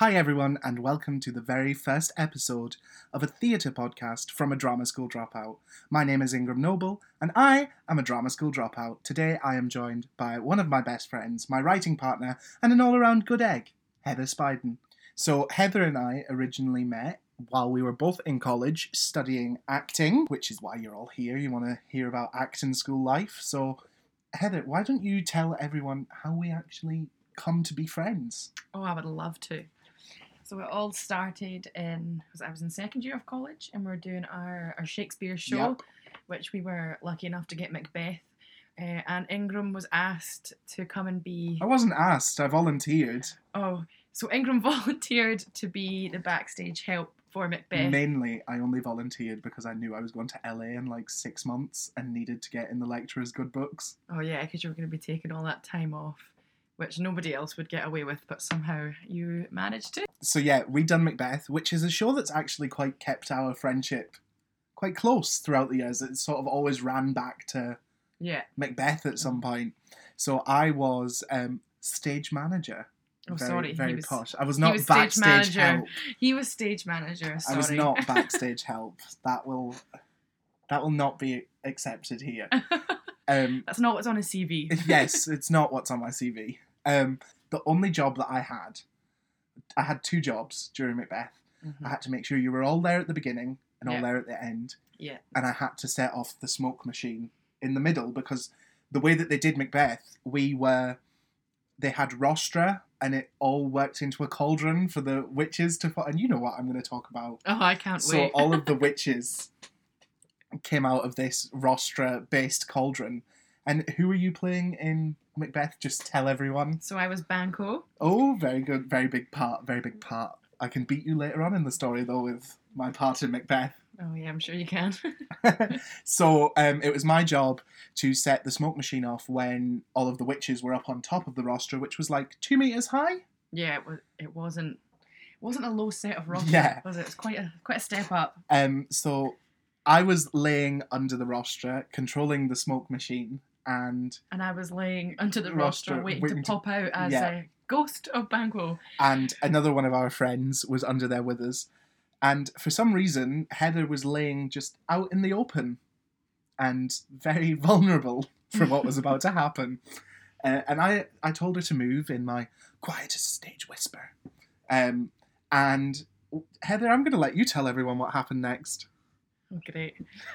Hi, everyone, and welcome to the very first episode of a theatre podcast from a drama school dropout. My name is Ingram Noble, and I am a drama school dropout. Today, I am joined by one of my best friends, my writing partner, and an all around good egg, Heather Spiden. So, Heather and I originally met while we were both in college studying acting, which is why you're all here. You want to hear about acting school life. So, Heather, why don't you tell everyone how we actually come to be friends? Oh, I would love to. So it all started in was I was in second year of college and we are doing our, our Shakespeare show, Yep. which we were lucky enough to get Macbeth. Uh, and Ingram was asked to come and be I wasn't asked, I volunteered. oh so Ingram volunteered to be the backstage help for Macbeth. Mainly, I only volunteered because I knew I was going to LA in like six months and needed to get in the lecturer's good books. Oh yeah, because you were going to be taking all that time off, which nobody else would get away with, but somehow you managed to. So, yeah, we done Macbeth, which is a show that's actually quite kept our friendship quite close throughout the years. It sort of always ran back to Yeah. Macbeth at some point. So, I was um, stage manager. Oh, very, sorry, he Very was- posh. I was he not was stage backstage manager. help. He was stage manager. Sorry. I was not backstage help. That will that will not be accepted here. Um, That's not what's on his CV. yes, it's not what's on my CV. Um, the only job that I had, I had two jobs during Macbeth. I Mhm. had to make sure you were all there at the beginning and all there at the end, Yeah. and I had to set off the smoke machine in the middle because the way that they did Macbeth, we were, they had rostra and it all worked into a cauldron for the witches to. And you know what I'm going to talk about. Oh, I can't So wait. all of the witches came out of this rostra-based cauldron. And who are you playing in Macbeth? Just tell everyone. so I was Banquo. Oh, very good, very big part, very big part. I can beat you later on in the story though with my part in Macbeth. Oh yeah, I'm sure you can. so um, it was my job to set the smoke machine off when all of the witches were up on top of the rostra, which was like two meters high. yeah, it was. It wasn't. It wasn't a low set of rock. Yeah. Was it? It's quite a quite a step up. Um, so I was laying under the rostra, controlling the smoke machine, and And I was laying under the Rostra, rostra, waiting, waiting to pop out as yeah. a ghost of Banquo. and another one of our friends was under there with us. And for some reason, Heather was laying just out in the open and very vulnerable for what was about to happen. Uh, and I, I told her to move in my quietest stage whisper. Um, and Heather, I'm going to let you tell everyone what happened next. Oh, great.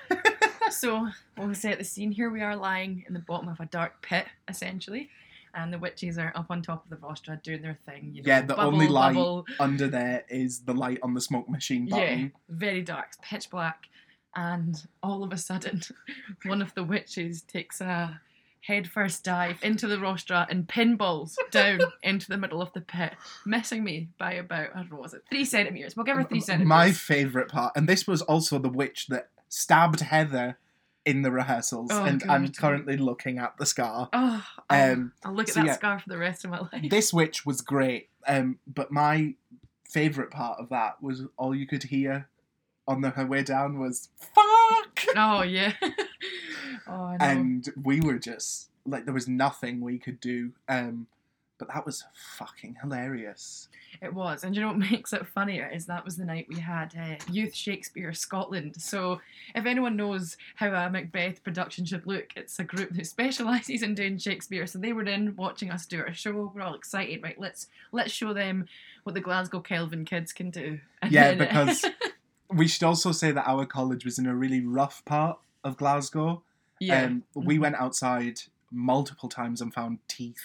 so we'll set the scene. Here we are lying in the bottom of a dark pit, essentially. And the witches are up on top of the rostra doing their thing. You know, Yeah, the bubble, only light bubble. under there is the light on the smoke machine Yeah, very dark, pitch black, and all of a sudden, one of the witches takes a headfirst dive into the rostra and pinballs down into the middle of the pit, missing me by about I don't know, what was it three centimeters? We'll give her three centimeters. My favourite part, and this was also the witch that stabbed Heather in the rehearsals, Oh, and I'm currently looking at the scar. oh, I'll, Um, I'll look at so that yeah. scar for the rest of my life. this witch was great, um, but my favourite part of that was all you could hear on the, her way down was "fuck," oh yeah. oh and we were just like there was nothing we could do. Um, but that was fucking hilarious. It was, and you know what makes it funnier is that was the night we had uh, Youth Shakespeare Scotland. So, if anyone knows how a Macbeth production should look, it's a group that specialises in doing Shakespeare. So they were in watching us do our show. We're all excited, right? Let's let's show them what the Glasgow Kelvin kids can do. And Yeah, then, uh, because we should also say that our college was in a really rough part of Glasgow. yeah, Um, we Mhm. went outside multiple times and found teeth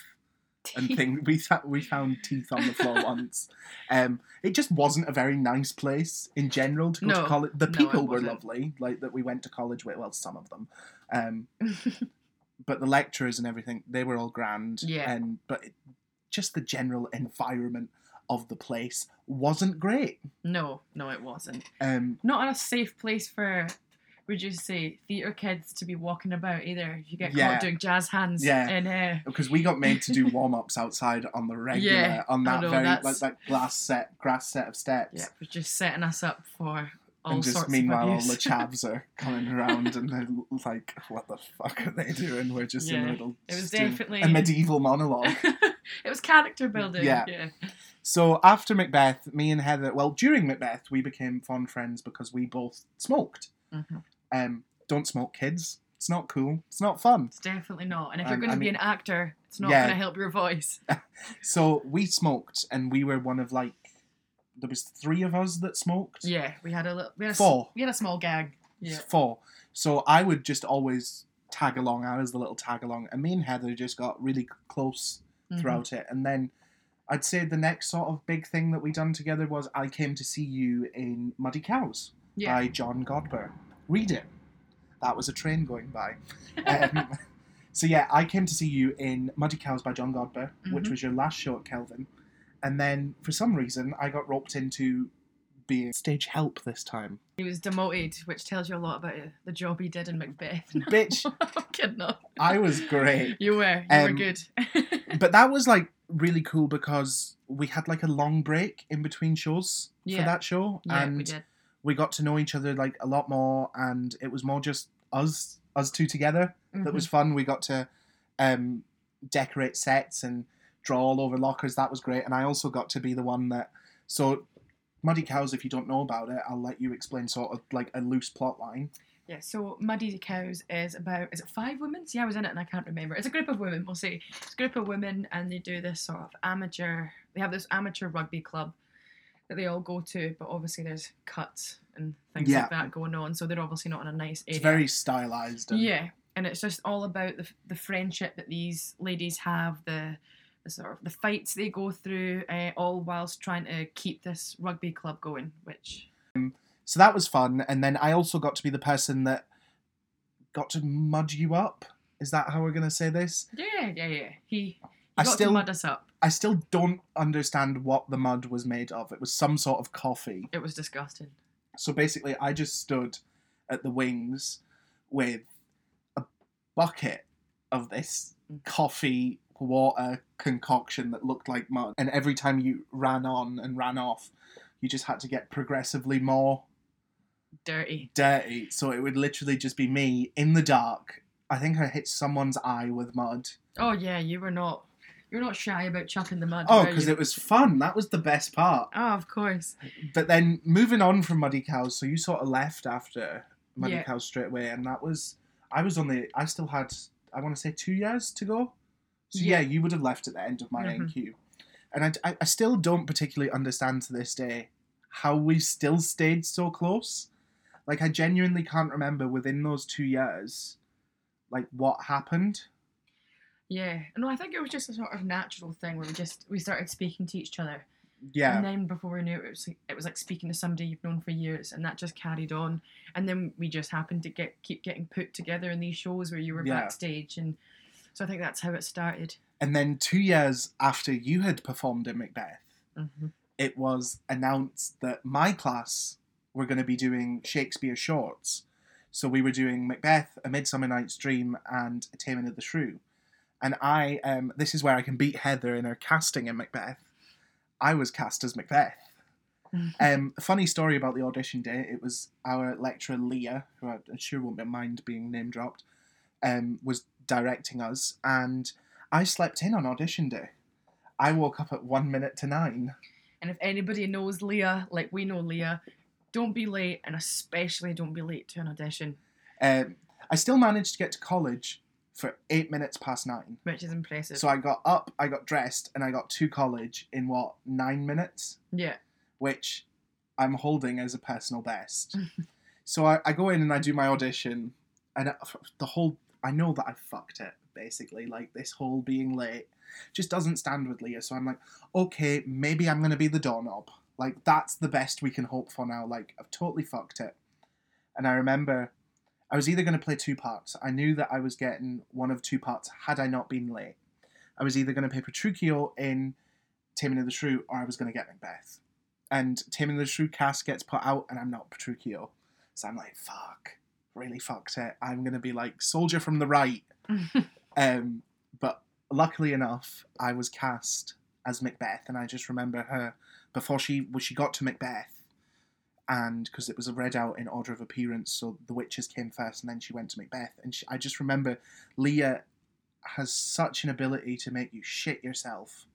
and things. We th- we found teeth on the floor once. Um, it just wasn't a very nice place in general to go to college. The No, people were lovely, like that we went to college with. Well, some of them, um, but the lecturers and everything, they were all grand. Yeah. and but it, just the general environment of the place wasn't great. no, no, it wasn't. Um, Not a safe place for. Would you say theatre kids to be walking about either? You get Yeah. caught doing jazz hands Yeah. and uh, because we got made to do warm ups outside on the regular Yeah, on that know, very like that glass set grass set of steps. Yeah, was just setting us up for all and just sorts meanwhile, all the chavs are coming around and they're like, "What the fuck are they doing?" We're just in the Yeah, middle. it was definitely a medieval monologue. it was character building. Yeah. Yeah. So after Macbeth, me and Heather, well, during Macbeth, we became fond friends because we both smoked. Mhm. Um, don't smoke, kids. It's not cool. It's not fun. It's definitely not. And if you're Um, going to I be mean- an actor, it's not Yeah. going to help your voice. So we smoked, and we were one of like there was three of us that smoked. Yeah, we had a little. We had a, Four. We had a small gag. Yeah. Four. So I would just always tag along. I was the little tag along, and me and Heather just got really close Mhm. throughout it. And then I'd say the next sort of big thing that we done together was I came to see you in Muddy Cows Yeah. by John Godber. Read it. That was a train going by. Um, so yeah, I came to see you in Muddy Cows by John Godber, which Mhm. was your last show at Kelvin. And then for some reason I got roped into being stage help this time. he was demoted, which tells you a lot about uh, the job he did in Macbeth. Bitch, I'm kidding. No. I was great. You were. You were Um, good. But that was like really cool because we had like a long break in between shows Yeah. for that show. yeah, and we got to know each other like a lot more and it was more just us us two together that Mhm. was fun we got to um decorate sets and draw all over lockers that was great and i also got to be the one that so muddy cows if you don't know about it i'll let you explain sort of like a loose plot line Yeah, so Muddy Cows is about is it five women? See, I was in it and I can't remember. It's a group of women. We'll see. it's a group of women, and they do this sort of amateur. They have this amateur rugby club that they all go to, but obviously there's cuts and things Yeah. like that going on. So they're obviously not in a nice area. it's very stylized and yeah, and it's just all about the the friendship that these ladies have, the the sort of the fights they go through, uh, all whilst trying to keep this rugby club going, which so that was fun and then i also got to be the person that got to mud you up is that how we're to say this yeah, yeah, yeah. He I got still- to mud us up. i still don't understand what the mud was made of it was some sort of coffee It was disgusting. So basically, I just stood at the wings with a bucket of this mm. coffee water concoction that looked like mud. And every time you ran on and ran off, you just had to get progressively more Dirty. dirty. So it would literally just be me in the dark. I think I hit someone's eye with mud. Oh yeah, you were not. You're not shy about chucking the mud. Oh, because it was fun. That was the best part. Oh, of course. But then moving on from Muddy Cows, so you sort of left after Muddy Yeah. Cows straight away, and that was I was only I still had I want to say two years to go. So yeah, Yeah. you would have left at the end of my Mhm. NQ, and I, I I still don't particularly understand to this day how we still stayed so close. Like I genuinely can't remember within those two years, like what happened. Yeah. No, I think it was just a sort of natural thing where we just we started speaking to each other, Yeah, and then before we knew it, it was like, it was like speaking to somebody you've known for years, and that just carried on. And then we just happened to get keep getting put together in these shows where you were Yeah. backstage, and so I think that's how it started. and then two years after you had performed in Macbeth. hmm it was announced that my class were going to be doing Shakespeare shorts. So we were doing Macbeth, A Midsummer Night's Dream, and A Taming of the Shrew. And I, um, this is where I can beat Heather in her casting in Macbeth. I was cast as Macbeth. Um, funny story about the audition day. It was our lecturer Leah, who I I'm sure won't mind being name dropped, um, was directing us, and I slept in on audition day. I woke up at one minute to nine. And if anybody knows Leah, like we know Leah, don't be late, and especially don't be late to an audition, Um, I still managed to get to college for eight minutes past nine. which is impressive. So I got up, I got dressed, and I got to college in what nine minutes, yeah. which I'm holding as a personal best. so I, I go in and I do my audition, and the whole I know that I fucked it basically. Like this whole being late just doesn't stand with Leah. So I'm like, okay, maybe I'm gonna be the doorknob. Like that's the best we can hope for now. Like I've totally fucked it. And I remember I was either going to play two parts. I knew that I was getting one of two parts had I not been late. I was either going to play Petruchio in Taming of the Shrew or I was going to get Macbeth. And Taming of the Shrew cast gets put out and I'm not Petruchio. So I'm like, fuck, really fucked it. I'm going to be like Soldier from the Right. Um, but luckily enough, I was cast as Macbeth, and I just remember her before she when she got to Macbeth, and because it was a read out in order of appearance, so the witches came first, and then she went to Macbeth, and she, I just remember Leah has such an ability to make you shit yourself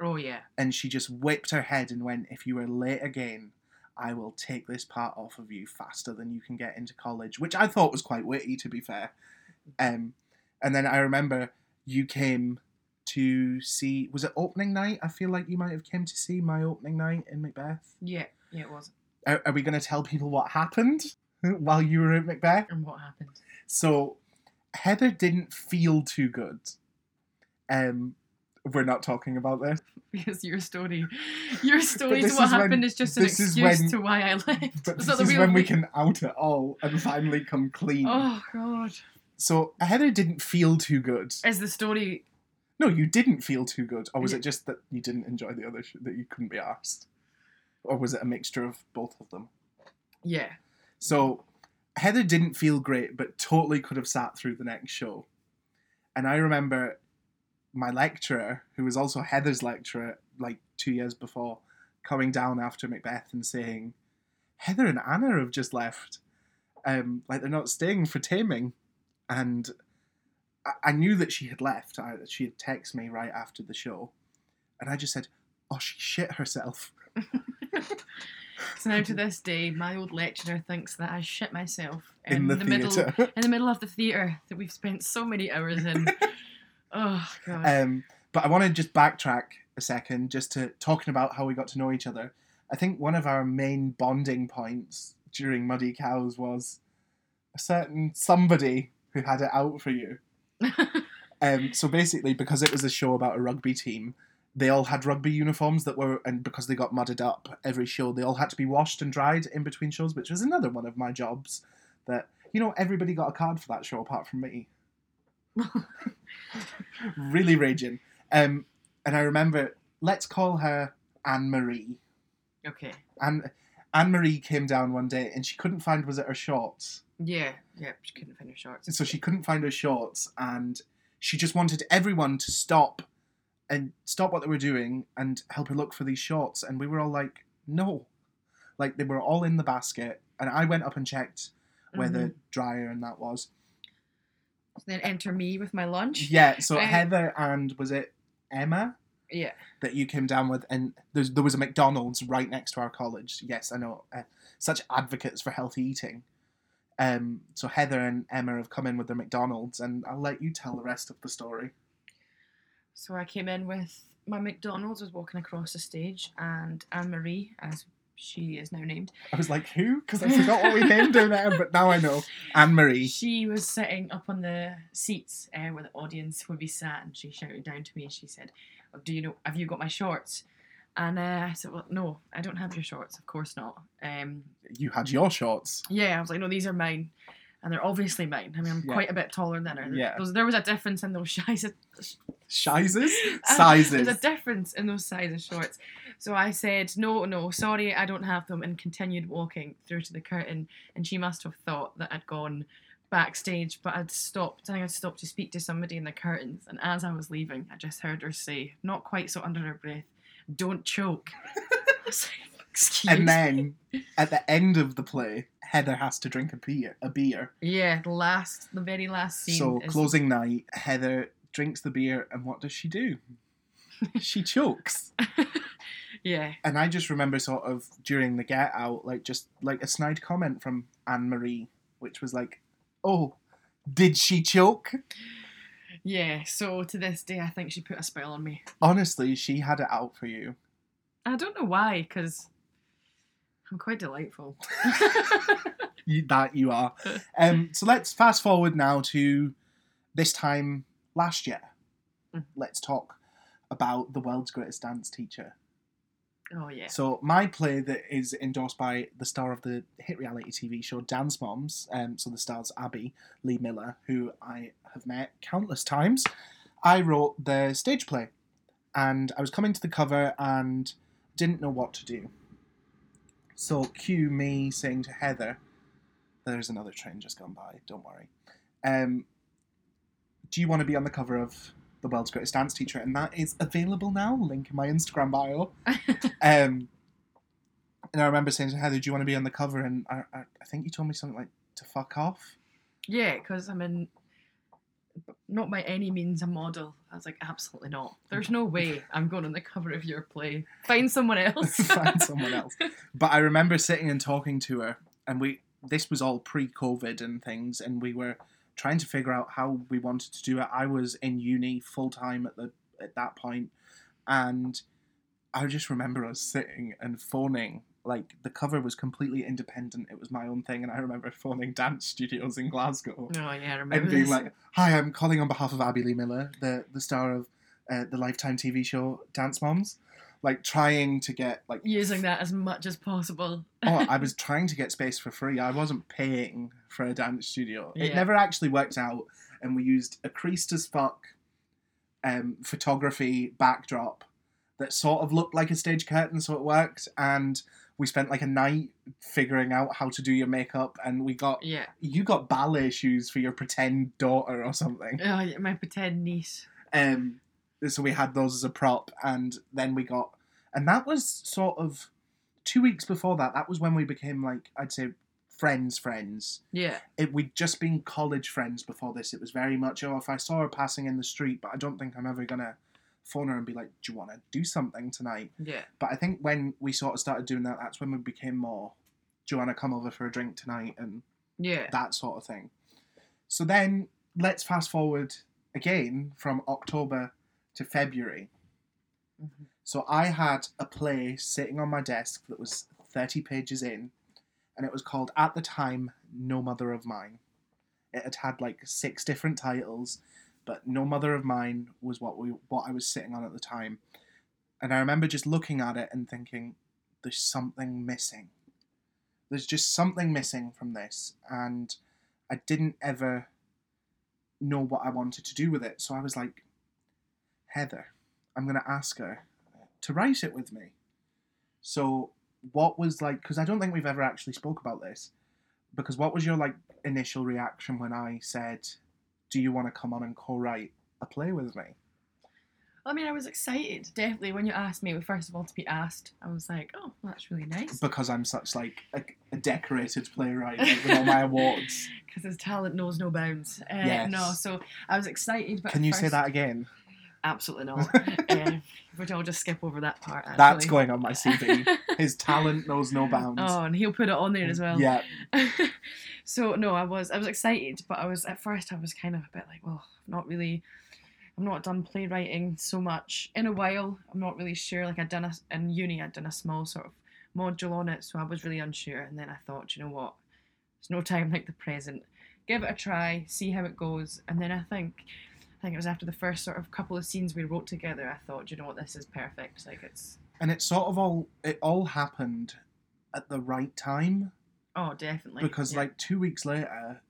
Oh yeah. and she just whipped her head and went, "If you are late again, I will take this part off of you faster than you can get into college," which I thought was quite witty, to be fair. Um, and then I remember you came to see. Was it opening night? I feel like you might have came to see my opening night in Macbeth. Yeah. Yeah, it was. Are, are we going to tell people what happened while you were at Macbeth? And what happened? So Heather didn't feel too good. Um, we're not talking about this. Because your story, your story to what is happened is just an excuse when- to why I left. But this is when we can out it all and finally come clean. Oh god. So Heather didn't feel too good. Is the story? No, you didn't feel too good, or was Yeah. it just that you didn't enjoy the other sh- that you couldn't be asked, or was it a mixture of both of them? Yeah. So Heather didn't feel great, but totally could have sat through the next show. And I remember my lecturer, who was also Heather's lecturer, like two years before, coming down after Macbeth and saying, "Heather and Anna have just left. Um, like they're not staying for taming." And I, I knew that she had left. I, she had texted me right after the show, and I just said, "Oh, she shit herself." So now to this day, my old lecturer thinks that I shit myself In, the, middle in the middle of the theatre that we've spent so many hours in. oh god. Um, but I want to just backtrack a second, just to talking about how we got to know each other. I think one of our main bonding points during Muddy Cows was a certain somebody who had it out for you. Um, so basically, because it was a show about a rugby team, they all had rugby uniforms that were, and because they got mudded up every show, they all had to be washed and dried in between shows, which was another one of my jobs. That you know, everybody got a card for that show apart from me. really raging. Um, and I remember, let's call her Anne Marie. okay. Anne Anne Marie came down one day and she couldn't find was it her shorts. Yeah. Yeah. She couldn't find her shorts. So she couldn't find her shorts and she just wanted everyone to stop and stop what they were doing and help her look for these shorts. And we were all like, no. Like they were all in the basket. And I went up and checked where the Mhm. dryer and that was. Then enter me with my lunch. Yeah, so I- Heather and was it Emma? Yeah. that you came down with, and there's, there was a McDonald's right next to our college. Yes, I know. Uh, such advocates for healthy eating. Um, so Heather and Emma have come in with their McDonald's, and I'll let you tell the rest of the story. So I came in with my McDonald's, was walking across the stage, and Anne Marie, as she is now named, I was like, who? Because I forgot what we named her now, but now I know. Anne Marie. she was sitting up on the seats uh, where the audience would be sat, and she shouted down to me and she said, oh, "Do you know? Have you got my shorts?" And uh, I said, "Well, no, I don't have your shorts. Of course not." Um, You had your shorts. yeah, I was like, "No, these are mine." And they're obviously mine. I mean, I'm Yeah. quite a bit taller than her. Yeah. There was, there was a difference in those sizes. Sizes? Uh, There's a difference in those sizes shorts. So I said, no, no, sorry, I don't have them, and continued walking through to the curtain. And she must have thought that I'd gone backstage, but I'd stopped. I think I'd stopped to speak to somebody in the curtains. And as I was leaving, I just heard her say, not quite so under her breath, don't choke. I was like, Excuse and me. then at the end of the play, Heather has to drink a beer. A beer. Yeah, the last, the very last scene. So is- closing night, Heather drinks the beer, and what does she do? she chokes. yeah, And I just remember sort of during the get out, like just like a snide comment from Anne Marie, which was like, "Oh, did she choke?" yeah. So to this day, I think she put a spell on me. Honestly, she had it out for you. I don't know why, because I'm quite delightful. you that you are. Um, so let's fast forward now to this time last year. Mm. Let's talk about the world's greatest dance teacher. oh yeah. So my play that is endorsed by the star of the hit reality TV show Dance Moms, um, so the stars Abby Lee Miller, who I have met countless times. I wrote the stage play, and I was coming to the cover and didn't know what to do. So cue me saying to Heather, "There's another train just gone by. Don't worry. Um, do you want to be on the cover of the world's greatest dance teacher?" And that is available now. Link in my Instagram bio. Um, and I remember saying to Heather, "Do you want to be on the cover?" And I, I, I think you told me something like to fuck off. yeah, because I'm in. not by any means a model. I was like, absolutely not. There's no way I'm going on the cover of your play. Find someone else. Find someone else. But I remember sitting and talking to her, and we this was all pre-COVID and things, and we were trying to figure out how we wanted to do it. I was in uni full time at the at that point, and I just remember us sitting and phoning. Like the cover was completely independent; it was my own thing, and I remember phoning dance studios in Glasgow Oh yeah, I remember and being this. like, "Hi, I'm calling on behalf of Abby Lee Miller, the the star of uh, the Lifetime TV show Dance Moms." Like trying to get like using that as much as possible. oh, I was trying to get space for free. I wasn't paying for a dance studio. It never actually worked out, and we used a creased as fuck um, photography backdrop that sort of looked like a stage curtain, so it worked. And we spent like a night figuring out how to do your makeup, and we got Yeah. you got ballet shoes for your pretend daughter or something. Oh, yeah, my pretend niece. Um, so we had those as a prop, and then we got, and that was sort of two weeks before that. That was when we became like I'd say friends, friends. Yeah. It we'd just been college friends before this. It was very much oh, if I saw her passing in the street, but I don't think I'm ever gonna phone her and be like, do you want to do something tonight? Yeah. But I think when we sort of started doing that, that's when we became more. Do you want to come over for a drink tonight? And Yeah. that sort of thing. So then let's fast forward again from October to February. Mhm. So I had a play sitting on my desk that was 30 pages in, and it was called, at the time, No Mother of Mine. It had had like six different titles, but No Mother of Mine was what we what I was sitting on at the time. And I remember just looking at it and thinking, there's something missing. There's just something missing from this, and I didn't ever know what I wanted to do with it. So I was like, Heather, I'm going to ask her to write it with me. So what was like, because I don't think we've ever actually spoke about this, because what was your like initial reaction when I said, do you want to come on and co-write a play with me? I mean, I was excited, definitely, when you asked me, first of all, to be asked. I was like, oh, that's really nice. Because I'm such like a, a decorated playwright like, with all my awards. Because his talent knows no bounds. Uh, Yes. No, so I was excited. But Can you say that again? Absolutely not. uh, but I'll just skip over that part. Actually. That's going on my CV. His talent knows no bounds. oh, and he'll put it on there as well. Yeah, so no, I was I was excited, but I was at first I was kind of a bit like, well, I'm not really. I'm not done playwriting so much in a while. I'm not really sure. Like I'd done a in uni, I'd done a small sort of module on it, so I was really unsure. And then I thought, you know what, there's no time like the present. Give it a try, see how it goes. And then I think, I think it was after the first sort of couple of scenes we wrote together. I thought, you know what, this is perfect. Like it's and it sort of all it all happened at the right time oh, definitely because yeah. like two weeks later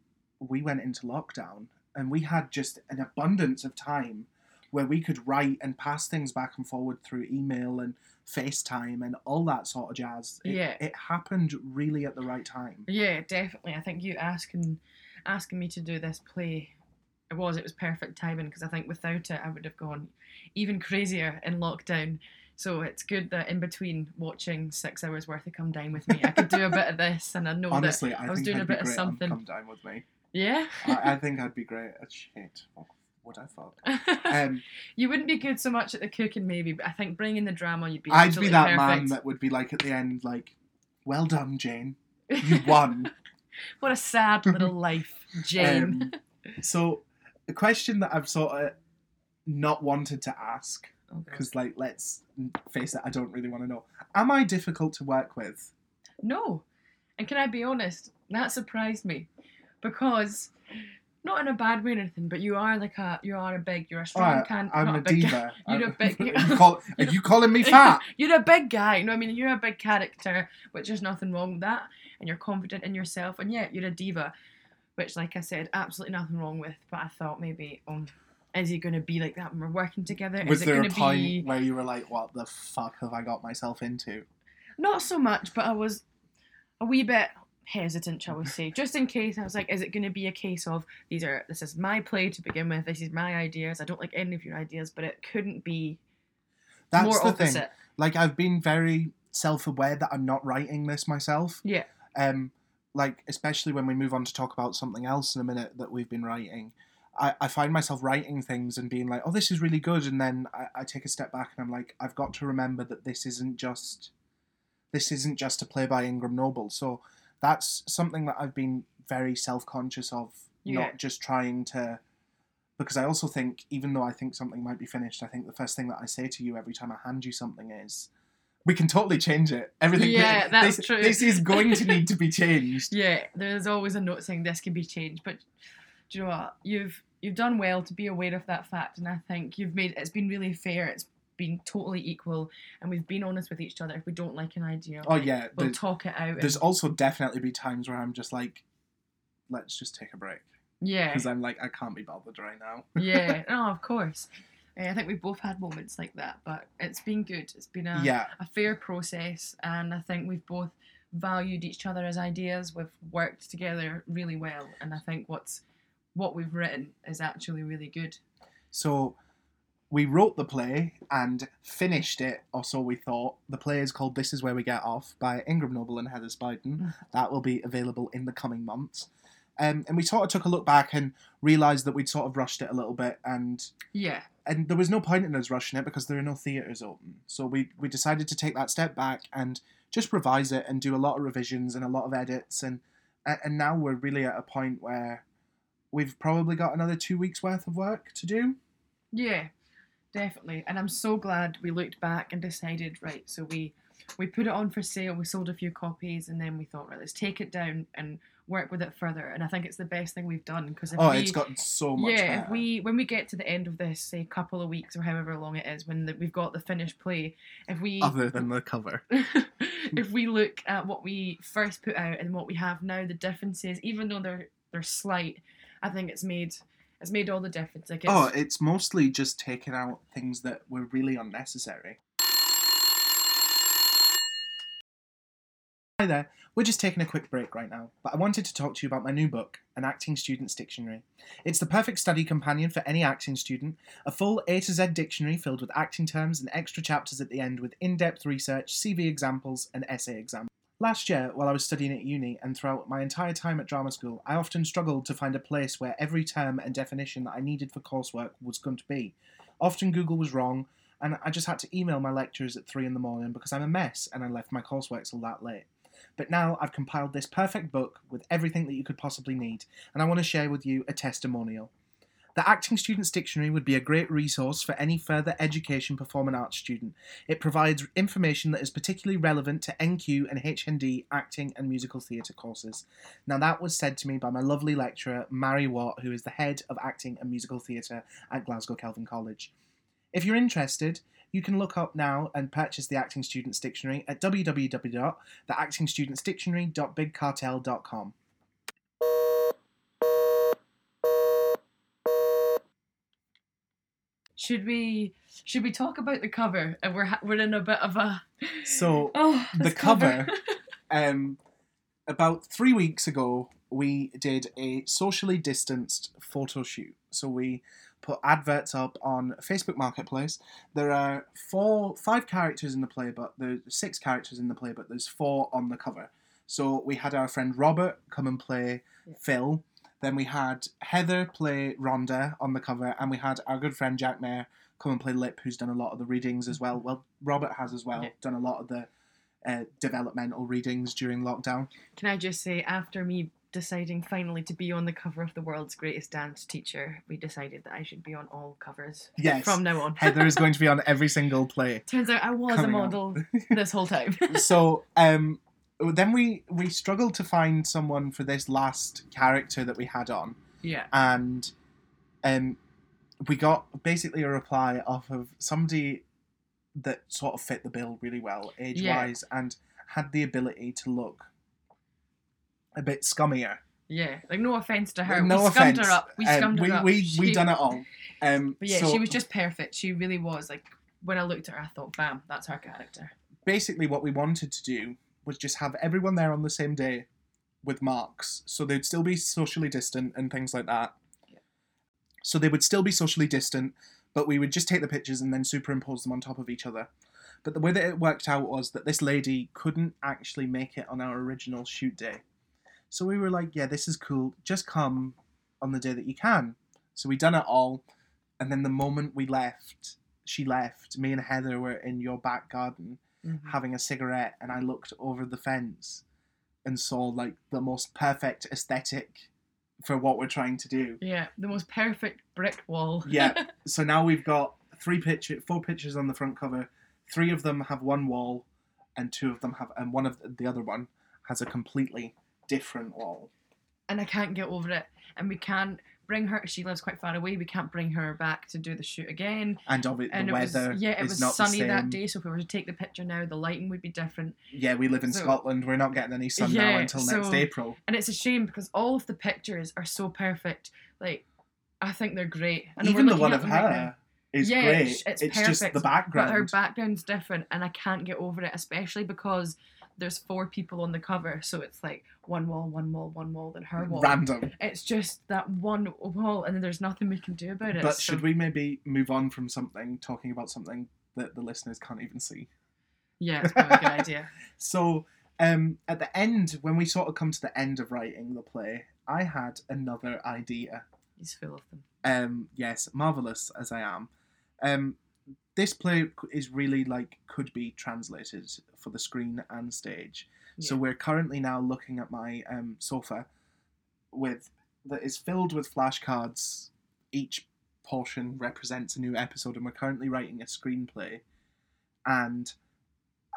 we went into lockdown and we had just an abundance of time where we could write and pass things back and forward through email and FaceTime and all that sort of jazz. It, Yeah. it happened really at the right time. Yeah, definitely. I think you asking asking me to do this play, it was it was perfect timing because I think without it I would have gone even crazier in lockdown. So it's good that in between watching six hours worth of Come Dine with Me, I could do a bit of this, and I know Honestly, I, I was doing I'd a bit of something. Come Dine with Me. yeah. I, I think I'd be great at shit. What I fuck? Um, you wouldn't be good so much at the cooking maybe, but I think bringing the drama you'd be. I'd be that man that would be like at the end, like, "Well done, Jane. You won." what a sad little life, Jane. Um, so, a question that I've sort of not wanted to ask, Oh, because, like, let's face it, I don't really want to know. Am I difficult to work with? No. And can I be honest? That surprised me. Because not in a bad way or anything, but you are like a you are a big you're a strong Alright, can I'm not a big guy. diva. You're a big- are, you call, are you calling me fat? You're a big guy. You No, I mean you're a big character, which is nothing wrong with that. And you're confident in yourself, and yeah, you're a diva. Which like I said, absolutely nothing wrong with. But I thought maybe, um, is he gonna be like that when we're working together? Was is there it a point be where you were like, "What the fuck have I got myself into?" Not so much, but I was a wee bit hesitant, shall we say, just in case. I was like, is it going to be a case of these are this is my play to begin with, this is my ideas. I don't like any of your ideas, but it couldn't be That's more the opposite. thing. Like, I've been very self-aware that I'm not writing this myself. Yeah, um like especially when we move on to talk about something else in a minute that we've been writing I, I find myself writing things and being like, oh, this is really good. And then I, I take a step back and I'm like, I've got to remember that this isn't just this isn't just a play by Ingram Noble. So that's something that I've been very self conscious of, Yeah. not just trying to because I also think even though I think something might be finished, I think the first thing that I say to you every time I hand you something is we can totally change it. Everything Yeah, that's this, true. This is going to need to be changed. Yeah, there's always a note saying this can be changed, but do you know what? You've you've done well to be aware of that fact, and I think you've made it's been really fair. It's been totally equal, and we've been honest with each other. If we don't like an idea, Oh yeah, we'll talk it out. there's and- also definitely be times where I'm just like, let's just take a break yeah, because I'm like I can't be bothered right now. yeah. No, of course. I think we've both had moments like that, but it's been good. It's been a, yeah, a fair process, and I think we've both valued each other as ideas. We've worked together really well, and I think what's what we've written is actually really good. So we wrote the play and finished it, or so we thought. The play is called This Is Where We Get Off by Ingram Noble and Heather Spiden. Mm. That will be available in the coming months. Um, and we sort of took a look back and realised that we'd sort of rushed it a little bit and Yeah, and there was no point in us rushing it because there are no theatres open. So we, we decided to take that step back and just revise it and do a lot of revisions and a lot of edits and and now we're really at a point where we've probably got another two weeks worth of work to do. Yeah, definitely. And I'm so glad we looked back and decided, right, so we we put it on for sale, we sold a few copies, and then we thought, right, let's take it down and work with it further. And I think it's the best thing we've done because oh, we, it's gotten so much yeah, better. if we when we get to the end of this, say couple of weeks or however long it is, when the, we've got the finished play, if we Other than the cover. if we look at what we first put out and what we have now, the differences, even though they're they're slight, I think it's made it's made all the difference. Like it's, Oh, it's mostly just taking out things that were really unnecessary. Hi there. We're just taking a quick break right now, but I wanted to talk to you about my new book, An Acting Student's Dictionary. It's the perfect study companion for any acting student, a full A to Z dictionary filled with acting terms and extra chapters at the end with in depth research, CV examples, and essay examples. Last year, while I was studying at uni and throughout my entire time at drama school, I often struggled to find a place where every term and definition that I needed for coursework was going to be. Often Google was wrong, and I just had to email my lecturers at 3 in the morning because I'm a mess and I left my coursework till that late. But now I've compiled this perfect book with everything that you could possibly need, and I want to share with you a testimonial. The Acting Students Dictionary would be a great resource for any further education performing arts student. It provides information that is particularly relevant to NQ and HND acting and musical theatre courses. Now, that was said to me by my lovely lecturer, Mary Watt, who is the head of acting and musical theatre at Glasgow Kelvin College. If you're interested, you can look up now and purchase the Acting Students Dictionary at www.theactingstudentsdictionary.bigcartel.com. should we should we talk about the cover? And we're ha- we're in a bit of a So, oh the this cover um, about three weeks ago, we did a socially distanced photo shoot. So we put adverts up on Facebook Marketplace. There are four, five characters in the play, but there's six characters in the play, but there's four on the cover. So we had our friend Robert come and play Yeah. Phil. Then we had Heather play Rhonda on the cover, and we had our good friend Jack Mayer come and play Lip, who's done a lot of the readings as well. Well, Robert has as well Yeah. done a lot of the uh, developmental readings during lockdown. Can I just say, after me deciding finally to be on the cover of the world's greatest dance teacher, we decided that I should be on all covers Yes, from now on. Heather is going to be on every single play. Turns out I was a model this whole time. so um, then we we struggled to find someone for this last character that we had on, yeah. and um, we got basically a reply off of somebody that sort of fit the bill really well, age wise, and had the ability to look a bit scummier. Yeah. Like no offense to her. no we scummed offense. her up. We um, scummed we, her up. We we done it all. Um, But yeah, so she was just perfect. She really was. Like when I looked at her, I thought, bam, that's her character. basically what we wanted to do was just have everyone there on the same day with marks so they'd still be socially distant and things like that Yeah. so they would still be socially distant but we would just take the pictures and then superimpose them on top of each other but the way that it worked out was that this lady couldn't actually make it on our original shoot day so we were like yeah this is cool just come on the day that you can So we done it all, and then the moment we left, she left. Me and Heather were in your back garden Mhm. having a cigarette, and I looked over the fence and saw like the most perfect aesthetic for what we're trying to do. Yeah, the most perfect brick wall. Yeah. so now we've got three picture, four pictures on the front cover. Three of them have one wall, and two of them have, and one of the other one has a completely different wall. and I can't get over it. And we can't bring her. She lives quite far away. We can't bring her back to do the shoot again. And of it, the And it was weather yeah, it was sunny that day. So if we were to take the picture now, the lighting would be different. Yeah, we live in So- Scotland. We're not getting any sun now Yeah, until next April. And it's a shame because all of the pictures are so perfect. Like, I think they're great. I Even the one of them right now. her is Yeah, great. it's- It's, it's just the background. But her background's different, and I can't get over it, especially because there's four people on the cover. So it's like one wall, one wall, one wall, then her wall. Random. It's just that one wall, and then there's nothing we can do about it. But so- should we maybe move on from something, talking about something that the listeners can't even see? Yeah, it's probably a good idea. So, um, at the end, when we sort of come to the end of writing the play, I had another idea. He's full of them. Um, yes, marvelous as I am. Um, this play is really like could be translated for the screen and stage. So we're currently now looking at my um, sofa, with that is filled with flashcards. Each portion represents a new episode, and we're currently writing a screenplay. And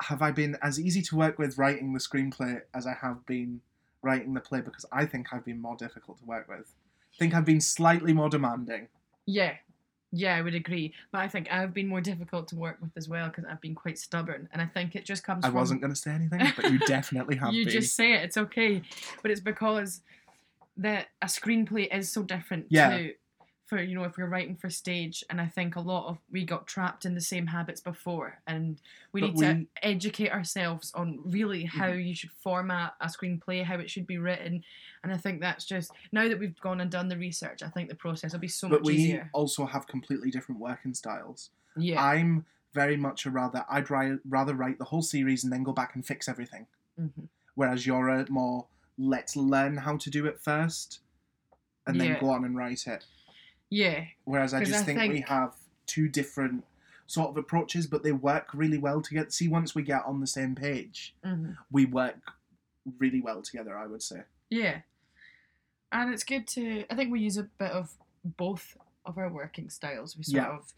have I been as easy to work with writing the screenplay as I have been writing the play? Because I think I've been more difficult to work with. I think I've been slightly more demanding. Yeah, yeah, I would agree. But I think I've been more difficult to work with as well because I've been quite stubborn, and I think it just comes I from wasn't going to say anything, but you definitely have you been. just say it. It's okay, but it's because that a screenplay is so different Yeah. to for you know if we're writing for stage and i think a lot of we got trapped in the same habits before and we But need we- to educate ourselves on really how Mm-hmm. you should format a screenplay how it should be written and i think that's just now that we've gone and done the research i think the process will be so but much we easier also have completely different working styles. yeah I'm very much a rather I'd ri- rather write the whole series and then go back and fix everything. Mhm. Whereas you're a more let's learn how to do it first, and then Yeah. go on and write it. Yeah Whereas I just I think, we have two different sort of approaches, but they work really well together. See, once we get on the same page, hmm we work really well together. I would say. Yeah. And it's good to I think we use a bit of both of our working styles. We sort Yeah. of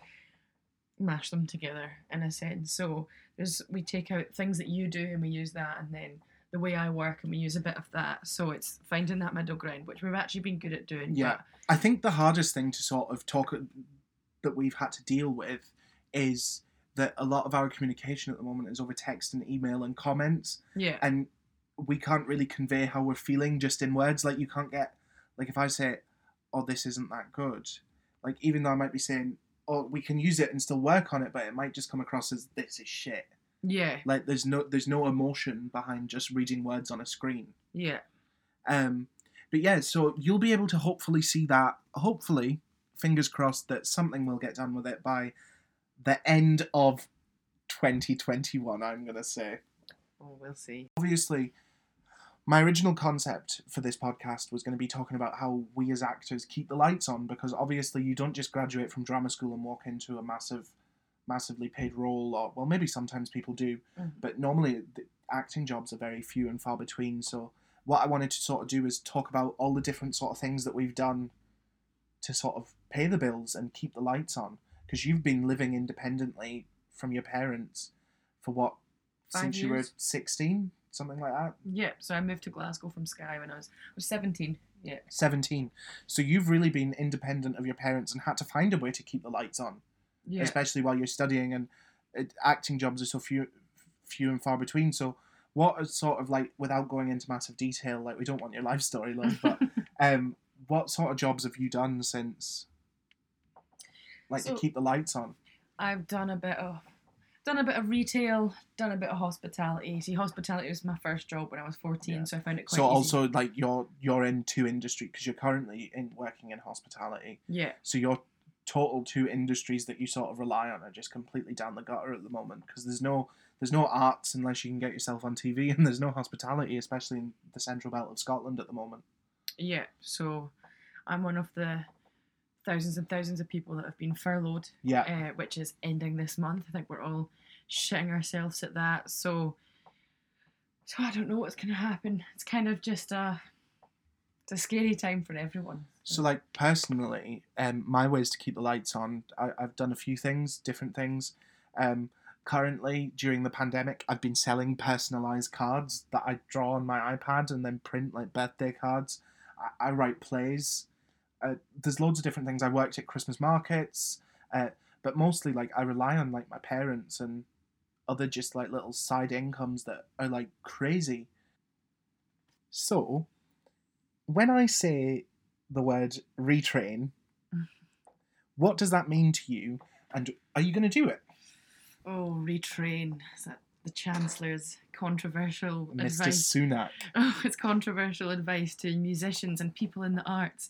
mash them together in a sense. So there's we take out things that you do and we use that and then the way I work and we use a bit of that. So it's finding that middle ground, which we've actually been good at doing. Yeah. I think the hardest thing to sort of talk that we've had to deal with is that a lot of our communication at the moment is over text and email and comments, yeah. and we can't really convey how we're feeling just in words. Like you can't get like if I say, "Oh, this isn't that good," like even though I might be saying, "Oh, we can use it and still work on it," but it might just come across as "this is shit." Yeah. Like there's no there's no emotion behind just reading words on a screen. Yeah. Um, but yeah, so you'll be able to hopefully see that. Hopefully, fingers crossed that something will get done with it by the end of 2021. I'm gonna say. Oh, we'll see. Obviously, my original concept for this podcast was going to be talking about how we as actors keep the lights on because obviously you don't just graduate from drama school and walk into a massive, massively paid role, or well, maybe sometimes people do, Mhm. but normally the acting jobs are very few and far between. So what I wanted to sort of do is talk about all the different sort of things that we've done to sort of pay the bills and keep the lights on because you've been living independently from your parents for what Five since you were 16 something like that Yeah. So I moved to Glasgow from Skye when I was I was seventeen. Yeah. 17 so you've really been independent of your parents and had to find a way to keep the lights on Yeah. especially while you're studying and it, acting jobs are so few few and far between so what are sort of like without going into massive detail like we don't want your life story love but um what sort of jobs have you done since like So- to keep the lights on I've done a bit of done a bit of retail, done a bit of hospitality. See, hospitality was my first job when I was fourteen, Yeah. so I found it quite so easy. also like you're you're in two industry because you're currently in working in hospitality yeah, So your total two industries that you sort of rely on are just completely down the gutter at the moment because there's no there's no arts unless you can get yourself on TV and there's no hospitality especially in the central belt of Scotland at the moment. yeah. So I'm one of the thousands and thousands of people that have been furloughed, Yeah. uh, which is ending this month. I think we're all shitting ourselves at that. So, so I don't know what's going to happen. It's kind of just a, it's a scary time for everyone. So, like personally, um, my ways to keep the lights on, I, I've done a few things, different things. Um, currently, during the pandemic, I've been selling personalized cards that I draw on my iPad and then print like birthday cards. I, I write plays. Uh, there's loads of different things. I worked at Christmas markets, uh, but mostly like I rely on like my parents and other just like little side incomes that are like crazy. So, when I say the word retrain, what does that mean to you? And are you going to do it? Oh, retrain. Is that the Chancellor's controversial Mr. advice? Sunak. Oh, it's controversial advice to musicians and people in the arts.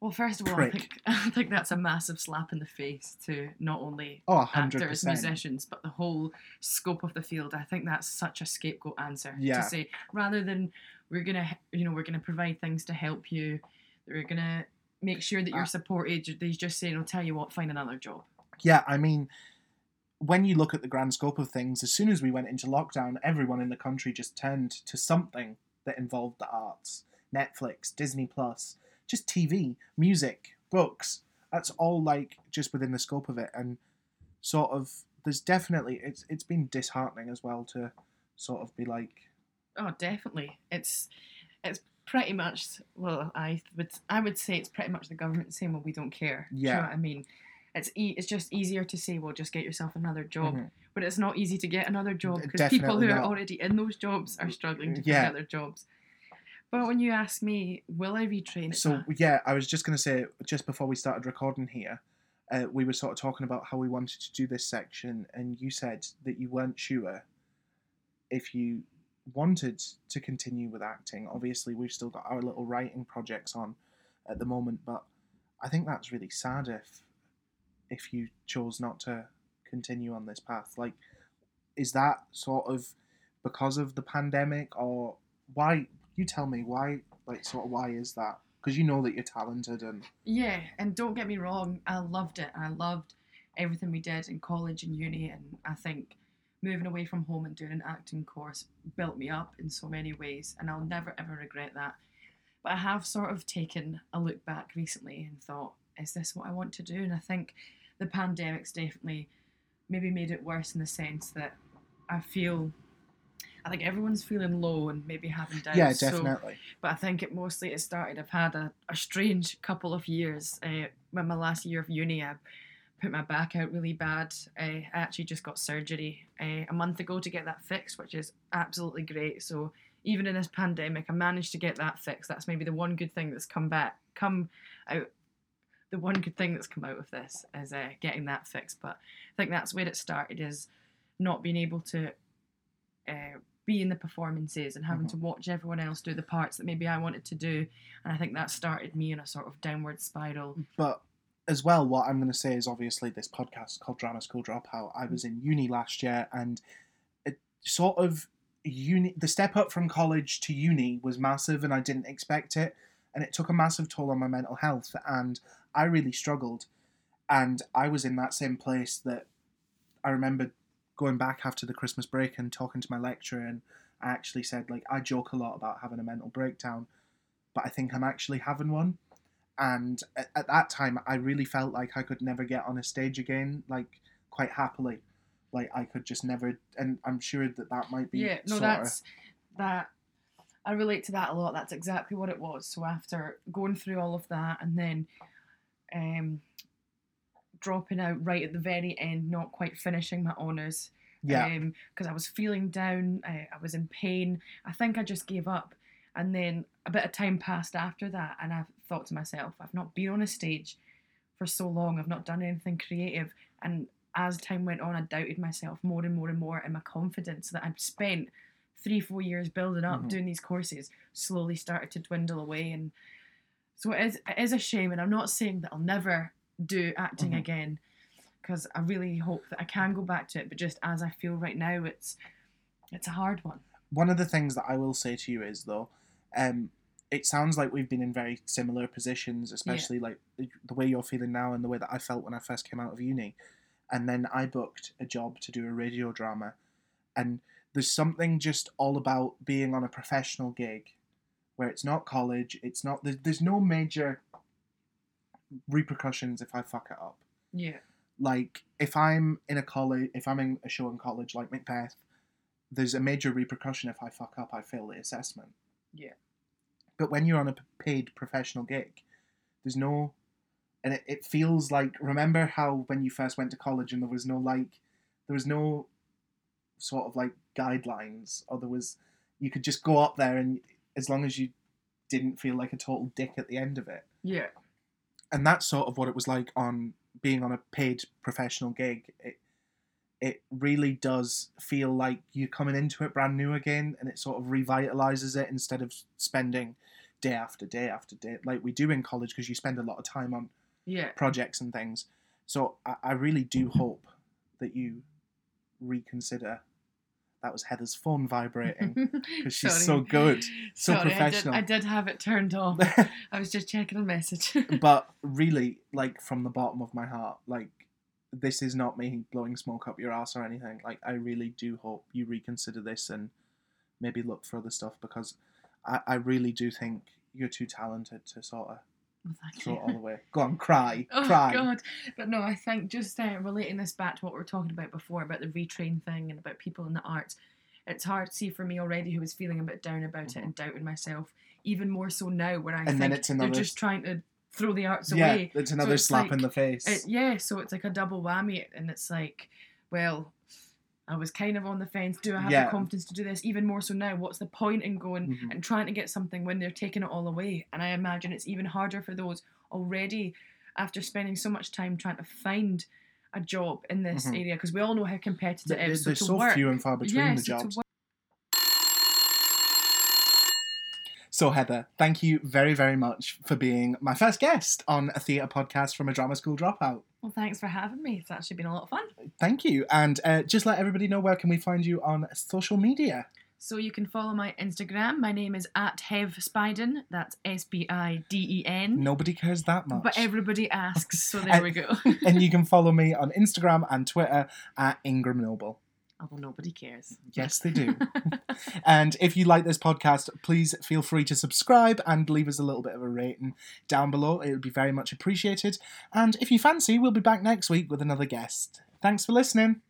Well, first of all, I think I think that's a massive slap in the face to not only Oh, actors, musicians, but the whole scope of the field. I think that's such a scapegoat answer Yeah. to say rather than we're gonna, you know, we're gonna provide things to help you. We're gonna make sure that you're Uh, supported. They just say, "No, tell you what, find another job." Yeah, I mean, when you look at the grand scope of things, as soon as we went into lockdown, everyone in the country just turned to something that involved the arts. Netflix, Disney Plus, just TV, music, books. That's all like just within the scope of it, and sort of there's definitely it's it's been disheartening as well to sort of be like Oh, definitely. It's it's pretty much well, I would I would say it's pretty much the government saying, "Well, we don't care." Do you Yeah. know I mean? It's e- it's just easier to say, "Well, just get yourself another job," mhm. but it's not easy to get another job because people who definitely are already in those jobs are struggling to Yeah. get their jobs. But when you ask me, will I retrain? So yeah, I was just gonna say just before we started recording here, uh, we were sort of talking about how we wanted to do this section, and you said that you weren't sure if you wanted to continue with acting. Obviously, we've still got our little writing projects on at the moment, but I think that's really sad if if you chose not to continue on this path. Like, is that sort of because of the pandemic, or why? You tell me why. Like, sort of why is that? Because you know that you're talented and Yeah, and don't get me wrong, I loved it. I loved everything we did in college and uni, and I think moving away from home and doing an acting course built me up in so many ways, and I'll never ever regret that. But I have sort of taken a look back recently and thought, is this what I want to do? And I think the pandemic's definitely maybe made it worse in the sense that I feel. I think everyone's feeling low and maybe having doubts. yeah, so- definitely. but I think it mostly it started. I've had a, a strange couple of years. Uh, when my last year of uni, I put my back out really bad. Uh, I actually just got surgery uh, a month ago to get that fixed, which is absolutely great. So even in this pandemic, I managed to get that fixed. That's maybe the one good thing that's come back, come out. The one good thing that's come out of this is uh, getting that fixed. But I think that's where it started. Is not being able to uh, be in the performances and having Mhm. to watch everyone else do the parts that maybe I wanted to do. And I think that started me in a sort of downward spiral. But as well, what I'm going to say is obviously this podcast called Drama School Dropout. I was in uni last year, and it sort of uni the step up from college to uni was massive, and I didn't expect it, and it took a massive toll on my mental health, and I really struggled, and I was in that same place that I remember going back after the Christmas break and talking to my lecturer, and I actually said like I joke a lot about having a mental breakdown, but I think I'm actually having one and at, at that time i really felt like i could never get on a stage again like quite happily like i could just never and i'm sure that that might be Yeah, no, that's that. I relate to that a lot. That's exactly what it was. So after going through all of that and then um, dropping out right at the very end, not quite finishing my honours, yeah because I was feeling down, I, I was in pain. I think I just gave up. And then a bit of time passed after that, and I thought to myself, I've not been on a stage for so long, I've not done anything creative. And as time went on, I doubted myself more and more and more, and my confidence that I'd spent three, four years building up Mhm. doing these courses slowly started to dwindle away. And so it is, it is a shame, and I'm not saying that I'll never do acting Mhm. again because I really hope that I can go back to it. But just as I feel right now, it's it's a hard one. one of the things that i will say to you is though um it sounds like we've been in very similar positions, especially like the- the way you're feeling now and the way that I felt when I first came out of uni. And then I booked a job to do a radio drama. And there's something just all about being on a professional gig where it's not college, it's not, there's, there's no major repercussions if I fuck it up. Yeah. Like, if I'm in a college, if I'm in a show in college like Macbeth, there's a major repercussion if I fuck up, I fail the assessment. Yeah. But when you're on a paid professional gig, there's no, and it, it feels like remember how when you first went to college and there was no like, there was no sort of like guidelines, or there was, you could just go up there and as long as you didn't feel like a total dick at the end of it, Yeah. and that's sort of what it was like on being on a paid professional gig. It it really does feel like you're coming into it brand new again, and it sort of revitalizes it instead of spending day after day after day like we do in college because you spend a lot of time on Yeah. projects and things. So I, I really do hope that you reconsider. That was Heather's phone vibrating because she's so good, so Sorry, professional. I did, I did have it turned off. I was just checking a message. but really, like from the bottom of my heart, like this is not me blowing smoke up your ass or anything. Like I really do hope you reconsider this and maybe look for other stuff because I, I really do think you're too talented to sort of Well, thank throw you. it all away. Go on, cry, Oh cry. God! But no, I think just uh, relating this back to what we were talking about before about the retrain thing and about people in the arts, it's hard to see for me already who was feeling a bit down about it and doubting myself, even more so now where I Mm-hmm. And then think they're just trying to throw the arts Yeah, away. it's another it's slap in the face. It, yeah, so it's like a double whammy, and it's like, well, I was kind of on the fence. Do I have Yeah. the confidence to do this? Even more so now. What's the point in going Mhm. and trying to get something when they're taking it all away? And I imagine it's even harder for those already after spending so much time trying to find a job in this Mhm. area because we all know how competitive Th- it is. There's so to so work, few and far between yeah, the so jobs. So, Heather, thank you very, very much for being my first guest on a theatre podcast from a drama school dropout. well, thanks for having me. It's actually been a lot of fun. Thank you. And uh, just let everybody know where can we find you on social media. So you can follow my Instagram. My name is at Hev Spiden. That's S B I D E N. Nobody cares that much. But everybody asks, so there And- we go. and you can follow me on Instagram and Twitter at Ingram Noble. Although nobody cares. Yes, they do. and if you like this podcast, please feel free to subscribe and leave us a little bit of a rating down below. It would be very much appreciated. And if you fancy, we'll be back next week with another guest. Thanks for listening.